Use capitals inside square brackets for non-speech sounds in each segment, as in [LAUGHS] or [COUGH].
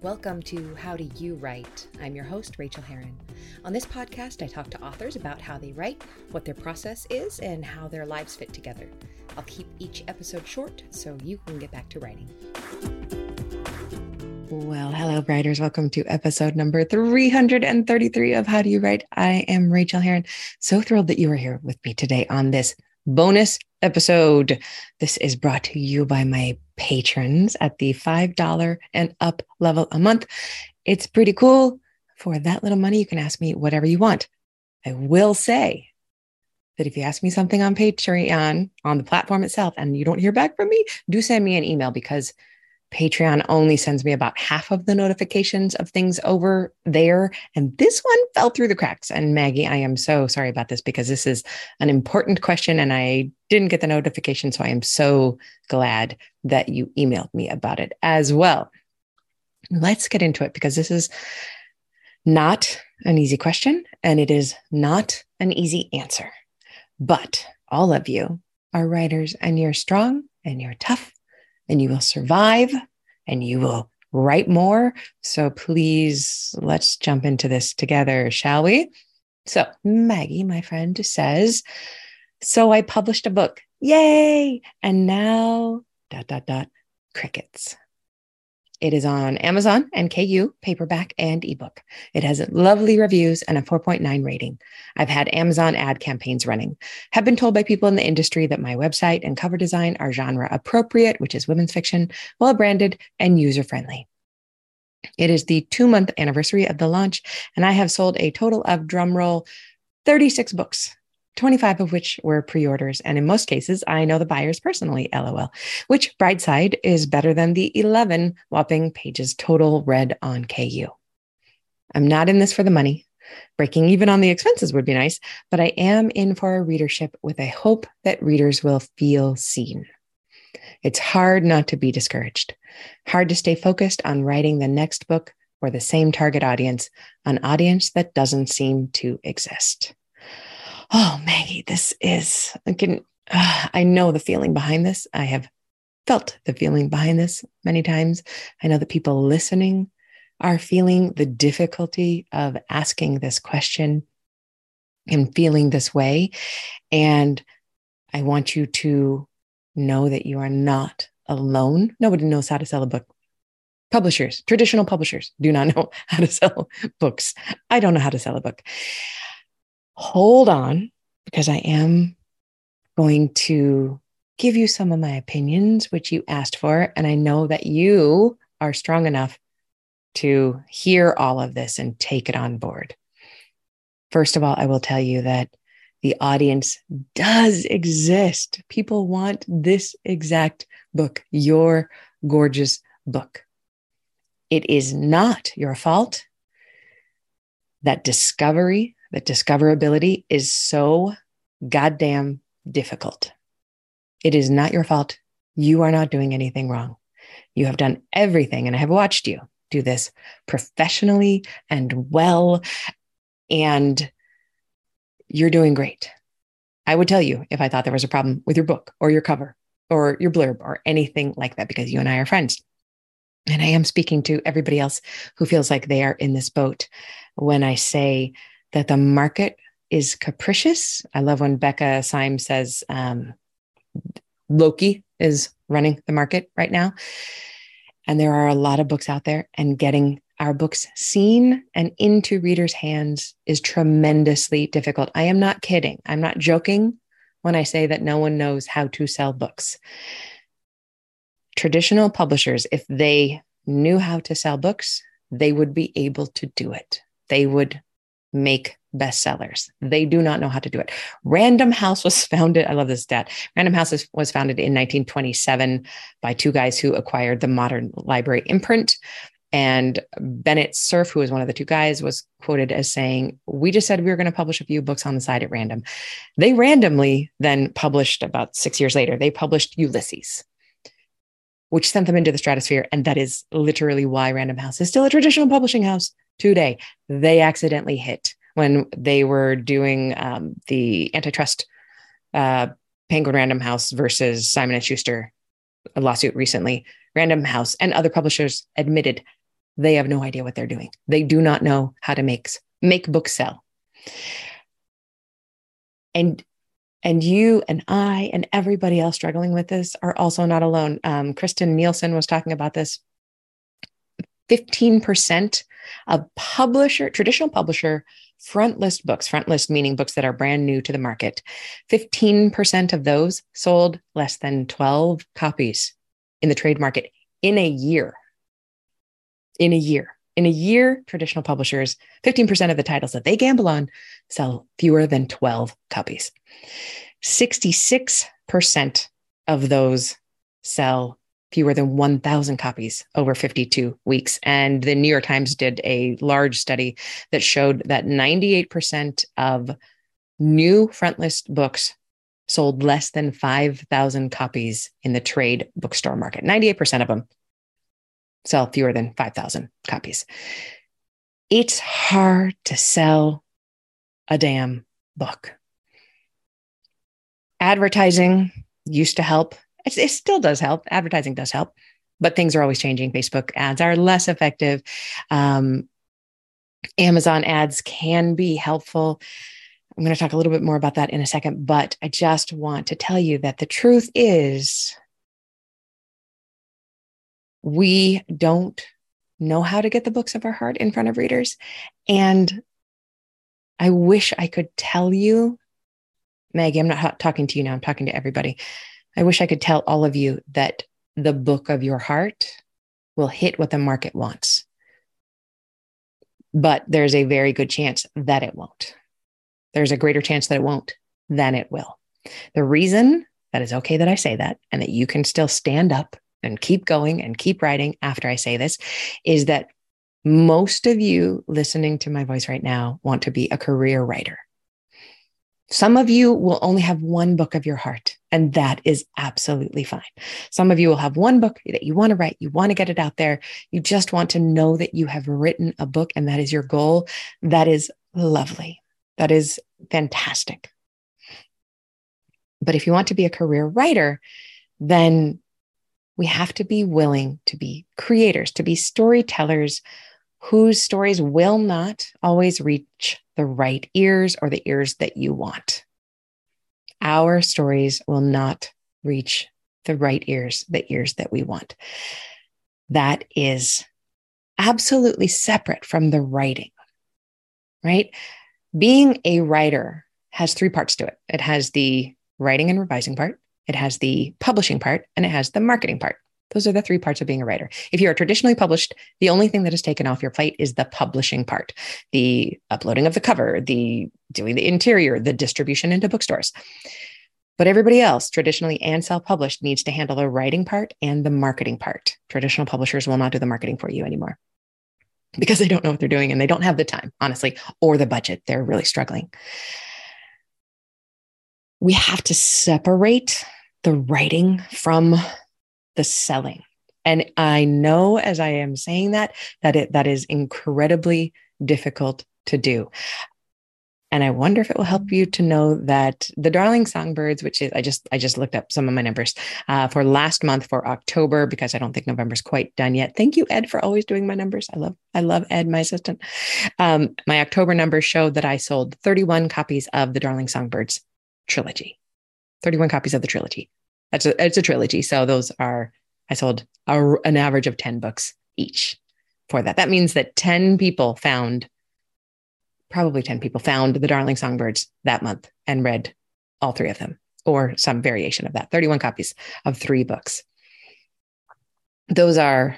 Welcome to How Do You Write? I'm your host, Rachael Herron. On this podcast, I talk to authors about how they write, what their process is, and how their lives fit together. I'll keep each episode short so you can get back to writing. Well, hello, writers. Welcome to episode number 333 of How Do You Write? I am Rachael Herron. So thrilled that you are here with me today on this bonus episode. This is brought to you by my patrons at the $5 and up level a month. It's pretty cool. For that little money, you can ask me whatever you want. I will say that if you ask me something on Patreon on the platform itself and you don't hear back from me, do send me an email because Patreon only sends me about half of the notifications of things over there. And this one fell through the cracks. And Maggie, I am so sorry about this because this is an important question and I didn't get the notification. So I am so glad that you emailed me about it as well. Let's get into it because this is not an easy question and it is not an easy answer. But all of you are writers and you're strong and you're tough and you will survive and you will write more. So please, let's jump into this together, shall we? So, Maggie, my friend, says, So I published a book. Yay! And now, dot, dot, dot, crickets. It is on Amazon and KU, paperback and ebook. It has lovely reviews and a 4.9 rating. I've had Amazon ad campaigns running. Have been told by people in the industry that my website and cover design are genre appropriate, which is women's fiction, well branded, and user friendly. It is the two month anniversary of the launch, and I have sold a total of drumroll 36 books 25 of which were pre orders. And in most cases, I know the buyers personally, lol, which Brightside is better than the 11 whopping pages total read on KU. I'm not in this for the money. Breaking even on the expenses would be nice, but I am in for a readership with a hope that readers will feel seen. It's hard not to be discouraged, hard to stay focused on writing the next book for the same target audience, an audience that doesn't seem to exist oh, Maggie, this is, I can, uh, I know the feeling behind this. I have felt the feeling behind this many times. I know that people listening are feeling the difficulty of asking this question and feeling this way. And I want you to know that you are not alone. Nobody knows how to sell a book. Publishers, traditional publishers, do not [LAUGHS] know how to sell books. I don't know how to sell a book hold on because I am going to give you some of my opinions, which you asked for. And I know that you are strong enough to hear all of this and take it on board. First of all, I will tell you that the audience does exist. People want this exact book, your gorgeous book. It is not your fault that discovery that discoverability is so goddamn difficult. It is not your fault. You are not doing anything wrong. You have done everything, and I have watched you do this professionally and well, and you're doing great. I would tell you if I thought there was a problem with your book or your cover or your blurb or anything like that, because you and I are friends. And I am speaking to everybody else who feels like they are in this boat when I say that the market is capricious. I love when Becca Syme says um, Loki is running the market right now. And there are a lot of books out there, and getting our books seen and into readers' hands is tremendously difficult. I am not kidding. I'm not joking when I say that no one knows how to sell books. Traditional publishers, if they knew how to sell books, they would be able to do it. They would make bestsellers. They do not know how to do it. Random House was [LAUGHS] founded. I love this stat. Random House was founded in 1927 by two guys who acquired the Modern Library imprint. And Bennett Cerf, who was one of the two guys, was quoted as saying, We just said we were going to publish a few books on the side at random. They randomly then published about six years later, they published Ulysses, which sent them into the stratosphere. And that is literally why Random House is still a traditional publishing house today. They accidentally hit when they were doing um, the antitrust uh, Penguin Random House versus Simon and Schuster lawsuit recently. Random House and other publishers admitted they have no idea what they're doing. They do not know how to make make books sell. And and you and I and everybody else struggling with this are also not alone. Um, Kristen Nielsen was talking about this. 15% of publisher, traditional publisher front list books, front list meaning books that are brand new to the market, 15% of those sold less than 12 copies in the trade market in a year. In a year. In a year, traditional publishers, 15% of the titles that they gamble on sell fewer than 12 copies. 66% of those sell fewer than 1,000 copies over 52 weeks. And the New York Times did a large study that showed that 98% of new frontlist books sold less than 5,000 copies in the trade bookstore market. 98% of them sell fewer than 5,000 copies. It's hard to sell a damn book. Advertising used to help. It, still does help. Advertising does help, but things are always changing. Facebook ads are less effective. Um, Amazon ads can be helpful. I'm going to talk a little bit more about that in a second, but I just want to tell you that the truth is we don't know how to get the books of our heart in front of readers. And I wish I could tell you, Maggie, I'm not talking to you now, I'm talking to everybody. I wish I could tell all of you that the book of your heart will hit what the market wants. But there's a very good chance that it won't. There's a greater chance that it won't than it will. The reason that is okay that I say that and that you can still stand up and keep going and keep writing after I say this is that most of you listening to my voice right now want to be a career writer. Some of you will only have one book of your heart, and that is absolutely fine. Some of you will have one book that you want to write, you want to get it out there, you just want to know that you have written a book, and that is your goal. That is lovely. That is fantastic. But if you want to be a career writer, then we have to be willing to be creators, to be storytellers whose stories will not always reach the right ears or the ears that you want. Our stories will not reach the right ears, the ears that we want. That is absolutely separate from the writing, right? Being a writer has three parts to it it has the writing and revising part, it has the publishing part, and it has the marketing part. Those are the three parts of being a writer. If you are traditionally published, the only thing that is taken off your plate is the publishing part, the uploading of the cover, the doing the interior, the distribution into bookstores. But everybody else, traditionally and self published, needs to handle the writing part and the marketing part. Traditional publishers will not do the marketing for you anymore because they don't know what they're doing and they don't have the time, honestly, or the budget. They're really struggling. We have to separate the writing from the selling. And I know as I am saying that, that it that is incredibly difficult to do. And I wonder if it will help you to know that the Darling Songbirds, which is I just I just looked up some of my numbers uh, for last month for October because I don't think November's quite done yet. Thank you, Ed, for always doing my numbers. I love I love Ed, my assistant. Um, my October numbers showed that I sold 31 copies of the Darling Songbirds trilogy. 31 copies of the trilogy. That's a, it's a trilogy. So those are, I sold a, an average of 10 books each for that. That means that 10 people found, probably 10 people found the Darling Songbirds that month and read all three of them or some variation of that 31 copies of three books. Those are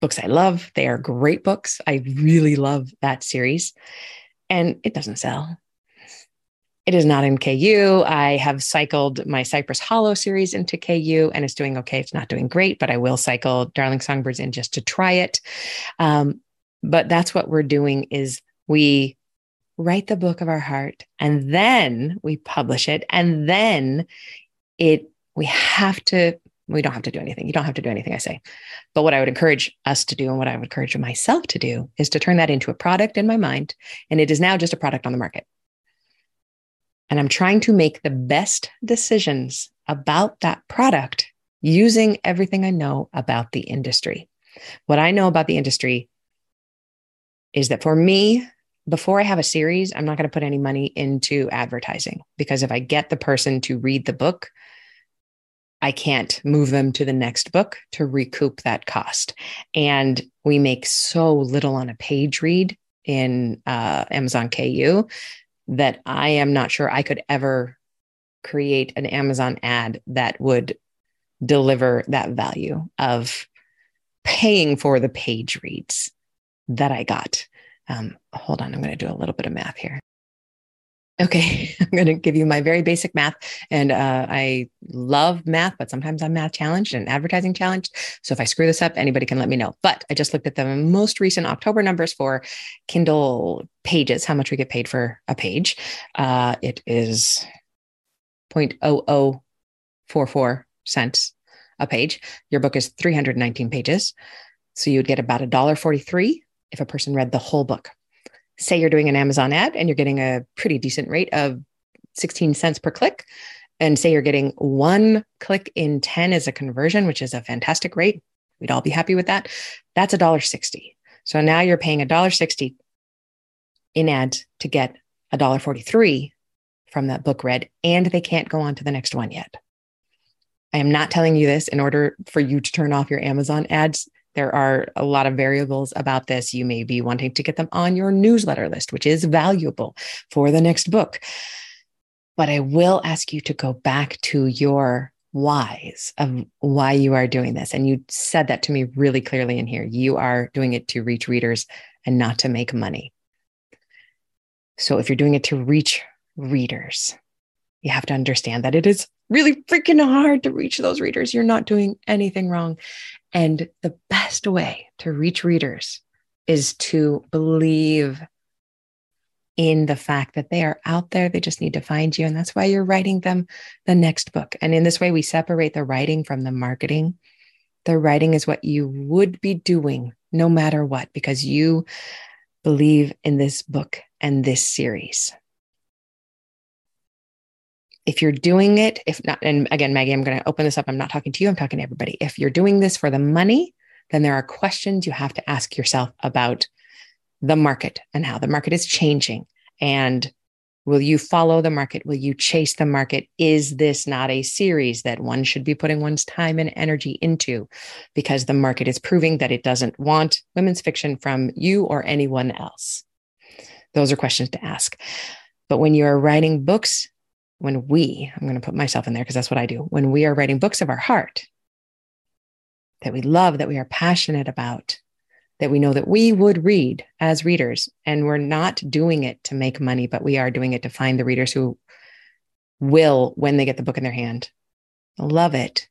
books I love. They are great books. I really love that series. And it doesn't sell. It is not in KU. I have cycled my Cypress Hollow series into KU and it's doing okay. It's not doing great, but I will cycle Darling Songbirds in just to try it. Um, but that's what we're doing is we write the book of our heart and then we publish it and then it we have to we don't have to do anything. You don't have to do anything I say. But what I would encourage us to do and what I would encourage myself to do is to turn that into a product in my mind. And it is now just a product on the market. And I'm trying to make the best decisions about that product using everything I know about the industry. What I know about the industry is that for me, before I have a series, I'm not going to put any money into advertising because if I get the person to read the book, I can't move them to the next book to recoup that cost. And we make so little on a page read in uh, Amazon KU that I am not sure I could ever create an Amazon ad that would deliver that value of paying for the page reads that I got. Um, hold on, I'm going to do a little bit of math here. Okay, [LAUGHS] I'm going to give you my very basic math. And uh, I love math, but sometimes I'm math challenged and advertising challenged. So if I screw this up, anybody can let me know. But I just looked at the most recent October numbers for Kindle pages, how much we get paid for a page. Uh, it is 0.0044 cents a page. Your book is 319 pages. So you would get about $1.43 if a person read the whole book. Say you're doing an Amazon ad and you're getting a pretty decent rate of 16 cents per click. And say you're getting one click in 10 as a conversion, which is a fantastic rate. We'd all be happy with that. That's $1.60. So now you're paying $1.60 in ads to get $1.43 from that book read, and they can't go on to the next one yet. I am not telling you this in order for you to turn off your Amazon ads. There are a lot of variables about this. You may be wanting to get them on your newsletter list, which is valuable for the next book. But I will ask you to go back to your whys of why you are doing this. And you said that to me really clearly in here. You are doing it to reach readers and not to make money. So if you're doing it to reach readers, you have to understand that it is really freaking hard to reach those readers. You're not doing anything wrong. And the best way to reach readers is to believe in the fact that they are out there. They just need to find you. And that's why you're writing them the next book. And in this way, we separate the writing from the marketing. The writing is what you would be doing no matter what, because you believe in this book and this series if you're doing it, if not, and again, Maggie, I'm going to open this up. I'm not talking to you, I'm talking to everybody. If you're doing this for the money, then there are questions you have to ask yourself about the market and how the market is changing. And will you follow the market? Will you chase the market? Is this not a series that one should be putting one's time and energy into because the market is proving that it doesn't want women's fiction from you or anyone else? Those are questions to ask. But when you're writing books, when we, I'm going to put myself in there because that's what I do, when we are writing books of our heart that we love, that we are passionate about, that we know that we would read as readers, and we're not doing it to make money, but we are doing it to find the readers who will, when they get the book in their hand, love it,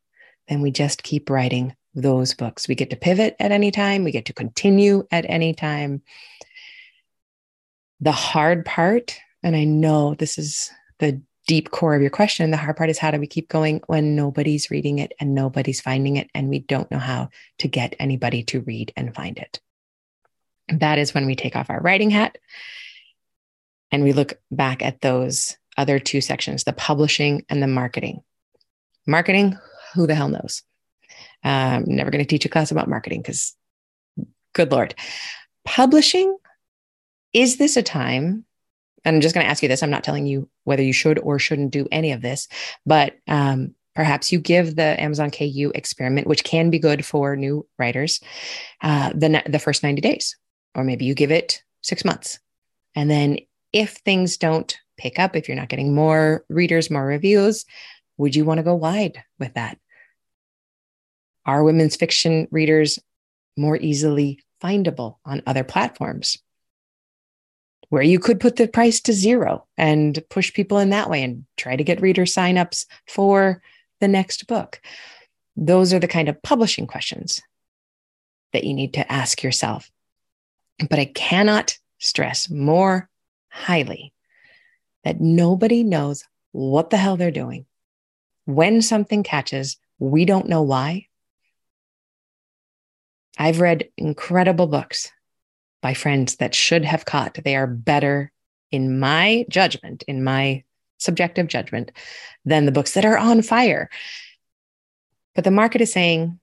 then we just keep writing those books. We get to pivot at any time, we get to continue at any time. The hard part, and I know this is the deep core of your question. The hard part is how do we keep going when nobody's reading it and nobody's finding it, and we don't know how to get anybody to read and find it. That is when we take off our writing hat and we look back at those other two sections the publishing and the marketing. Marketing, who the hell knows? I'm um, never going to teach a class about marketing because, good Lord. Publishing, is this a time and I'm just going to ask you this. I'm not telling you whether you should or shouldn't do any of this, but um, perhaps you give the Amazon KU experiment, which can be good for new writers, uh, the, the first 90 days, or maybe you give it six months. And then if things don't pick up, if you're not getting more readers, more reviews, would you want to go wide with that? Are women's fiction readers more easily findable on other platforms? Where you could put the price to zero and push people in that way and try to get reader signups for the next book. Those are the kind of publishing questions that you need to ask yourself. But I cannot stress more highly that nobody knows what the hell they're doing. When something catches, we don't know why. I've read incredible books by friends that should have caught. They are better, in my judgment, in my subjective judgment, than the books that are on fire. But the market is saying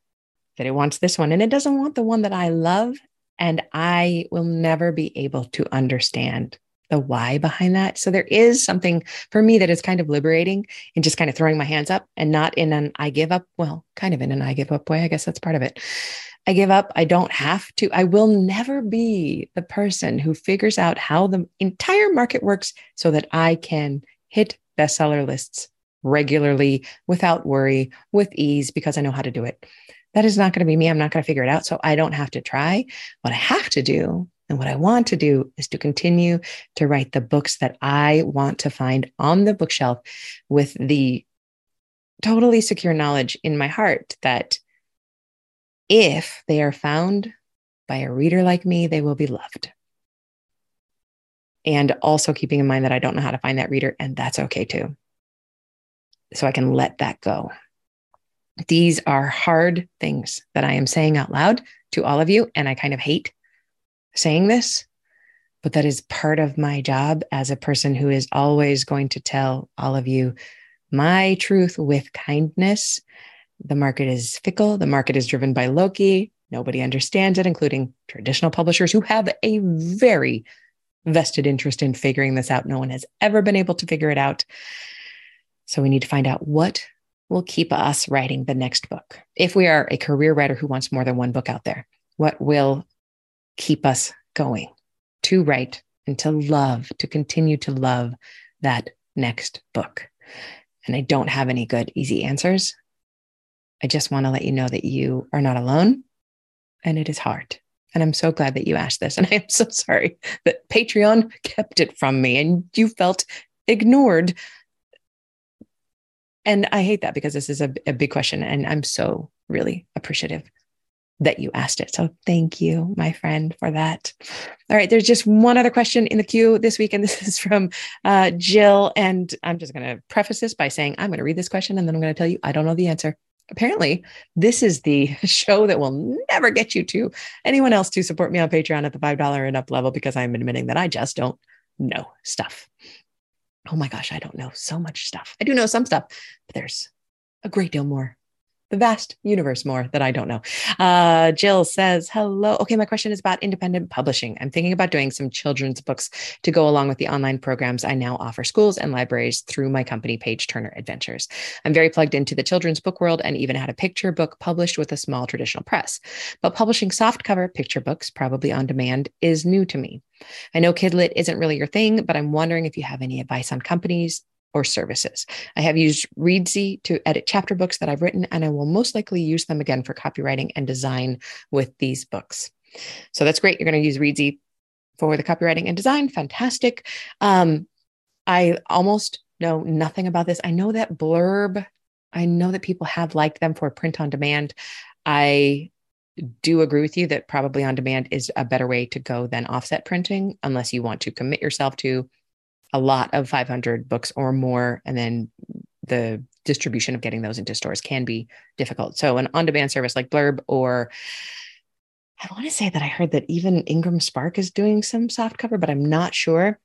that it wants this one and it doesn't want the one that I love And I will never be able to understand the why behind that. So there is something for me that is kind of liberating in just kind of throwing my hands up and not in an I give up, well, kind of in an I give up way. I guess that's part of it. I give up. I don't have to. I will never be the person who figures out how the entire market works so that I can hit bestseller lists regularly without worry, with ease, because I know how to do it. That is not going to be me. I'm not going to figure it out. So I don't have to try. What I have to do and what I want to do is to continue to write the books that I want to find on the bookshelf with the totally secure knowledge in my heart that if they are found by a reader like me, they will be loved. And also keeping in mind that I don't know how to find that reader, and that's okay too. So I can let that go. These are hard things that I am saying out loud to all of you, and I kind of hate saying this, but that is part of my job as a person who is always going to tell all of you my truth with kindness. The market is fickle, the market is driven by Loki. Nobody understands it, including traditional publishers who have a very vested interest in figuring this out. No one has ever been able to figure it out. So we need to find out what will keep us writing the next book. If we are a career writer who wants more than one book out there, what will keep us going to write and to love, to continue to love that next book. And I don't have any good, easy answers. I just want to let you know that you are not alone and it is hard. And I'm so glad that you asked this. [LAUGHS] And I am so sorry that Patreon kept it from me and you felt ignored. And I hate that because this is a, a big question. And I'm so really appreciative that you asked it. So thank you, my friend, for that. All right, there's just one other question in the queue this week, and this is from uh, Jill. And I'm just going to preface this by saying I'm going to read this question and then I'm going to tell you I don't know the answer. Apparently, this is the [LAUGHS] show that will never get you to anyone else to support me on Patreon at the $5 and up level because I'm admitting that I just don't know stuff. Oh my gosh, I don't know so much stuff. I do know some stuff, but there's a great deal more the vast universe more that I don't know. Uh, Jill says, Hello. Okay, my question is about independent publishing. I'm thinking about doing some children's books to go along with the online programs I now offer schools and libraries through my company, Page Turner Adventures. I'm very plugged into the children's book world and even had a picture book published with a small traditional press. But publishing softcover picture books, probably on demand, is new to me. I know Kidlit isn't really your thing, but I'm wondering if you have any advice on companies or services. I have used Reedsy to edit chapter books that I've written, and I will most likely use them again for copywriting and design with these books. So that's great. You're going to use Reedsy for the copywriting and design. Fantastic. Um, I almost know nothing about this. I know that Blurb, I know that people have liked them for print on demand. I do agree with you that probably on demand is a better way to go than offset printing, unless you want to commit yourself to a lot of 500 books or more and then the distribution of getting those into stores can be difficult. So an on-demand service like blurb or i want to say that i heard that even ingram spark is doing some soft cover but i'm not sure.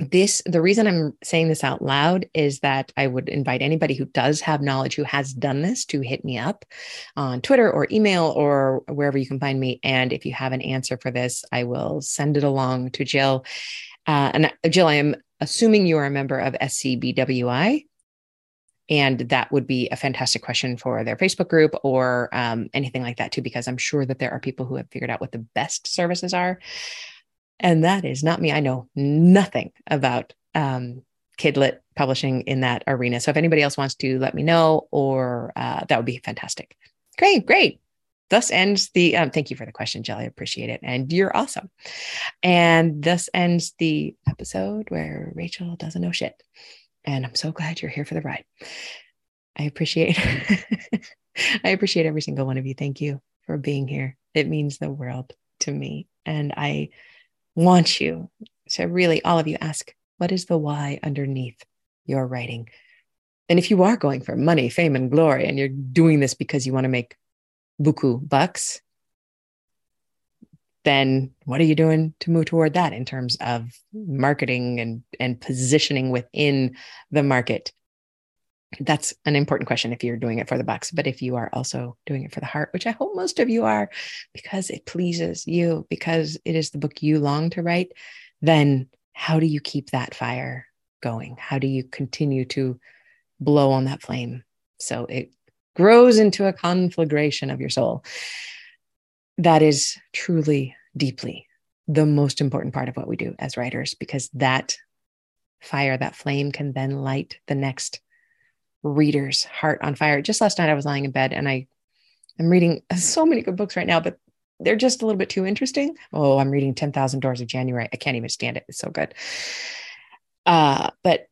This the reason i'm saying this out loud is that i would invite anybody who does have knowledge who has done this to hit me up on twitter or email or wherever you can find me. And if you have an answer for this i will send it along to jill uh, and uh, Jill, I am assuming you are a member of SCBWI. And that would be a fantastic question for their Facebook group or um, anything like that, too, because I'm sure that there are people who have figured out what the best services are. And that is not me. I know nothing about um, Kidlit publishing in that arena. So if anybody else wants to let me know, or uh, that would be fantastic. Great, great thus ends the um, thank you for the question jill i appreciate it. And you're awesome. And thus ends the episode where rachael doesn't know shit. And i'm so glad you're here for the ride. I appreciate [LAUGHS] i appreciate every single one of you. Thank you for being here. It means the world to me. And i want you to really all of you ask what is the why underneath your writing? And if you are going for money fame and glory and you're doing this because you want to make buku bucks, then what are you doing to move toward that in terms of marketing and, and positioning within the market? that's an important question if you're doing it for the bucks. But if you are also doing it for the heart, which I hope most of you are, because it pleases you, because it is the book you long to write, then how do you keep that fire going? How do you continue to blow on that flame so it grows into a conflagration of your soul? That is truly, deeply the most important part of what we do as writers, because that fire, that flame can then light the next reader's heart on fire. Just last night I was lying in bed and I I'm reading [LAUGHS] so many good books right now, but they're just a little bit too interesting. Oh, I'm reading 10,000 Doors of January. I can't even stand it. It's so good. Uh, but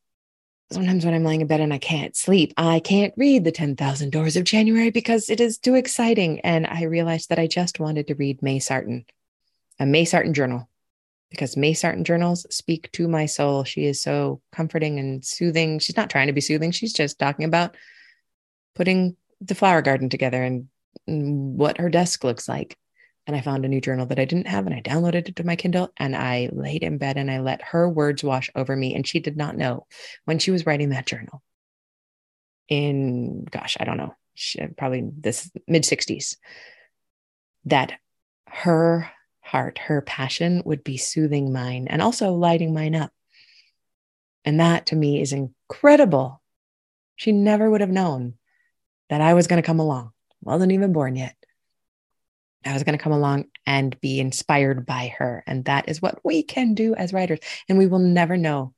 sometimes when I'm lying in bed and I can't sleep, I can't read the 10,000 Doors of January because it is too exciting. And I realized that I just wanted to read May Sarton, a May Sarton journal because May Sarton journals speak to my soul. She is so comforting and soothing. She's not trying to be soothing. She's just talking about putting the flower garden together and, what her desk looks like. And I found a new journal that I didn't have and I downloaded it to my Kindle and I laid in bed and I let her words wash over me. And she did not know when she was writing that journal in, gosh, I don't know, she, probably this mid 60s, that her heart, her passion would be soothing mine and also lighting mine up. And that to me is incredible. She never would have known that I was going to come along. Wasn't even born yet. I was going to come along and be inspired by her. And that is what we can do as writers. And we will never know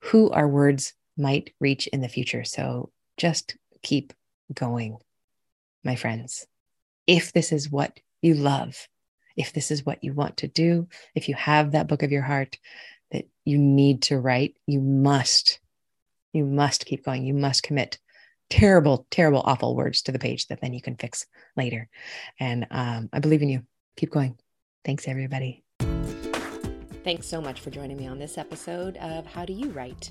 who our words might reach in the future. So just keep going, my friends. If this is what you love, if this is what you want to do, if you have that book of your heart that you need to write, you must, you must keep going. You must commit terrible, terrible, awful words to the page that then you can fix later. And um, I believe in you. Keep going. Thanks, everybody. Thanks so much for joining me on this episode of How Do You Write?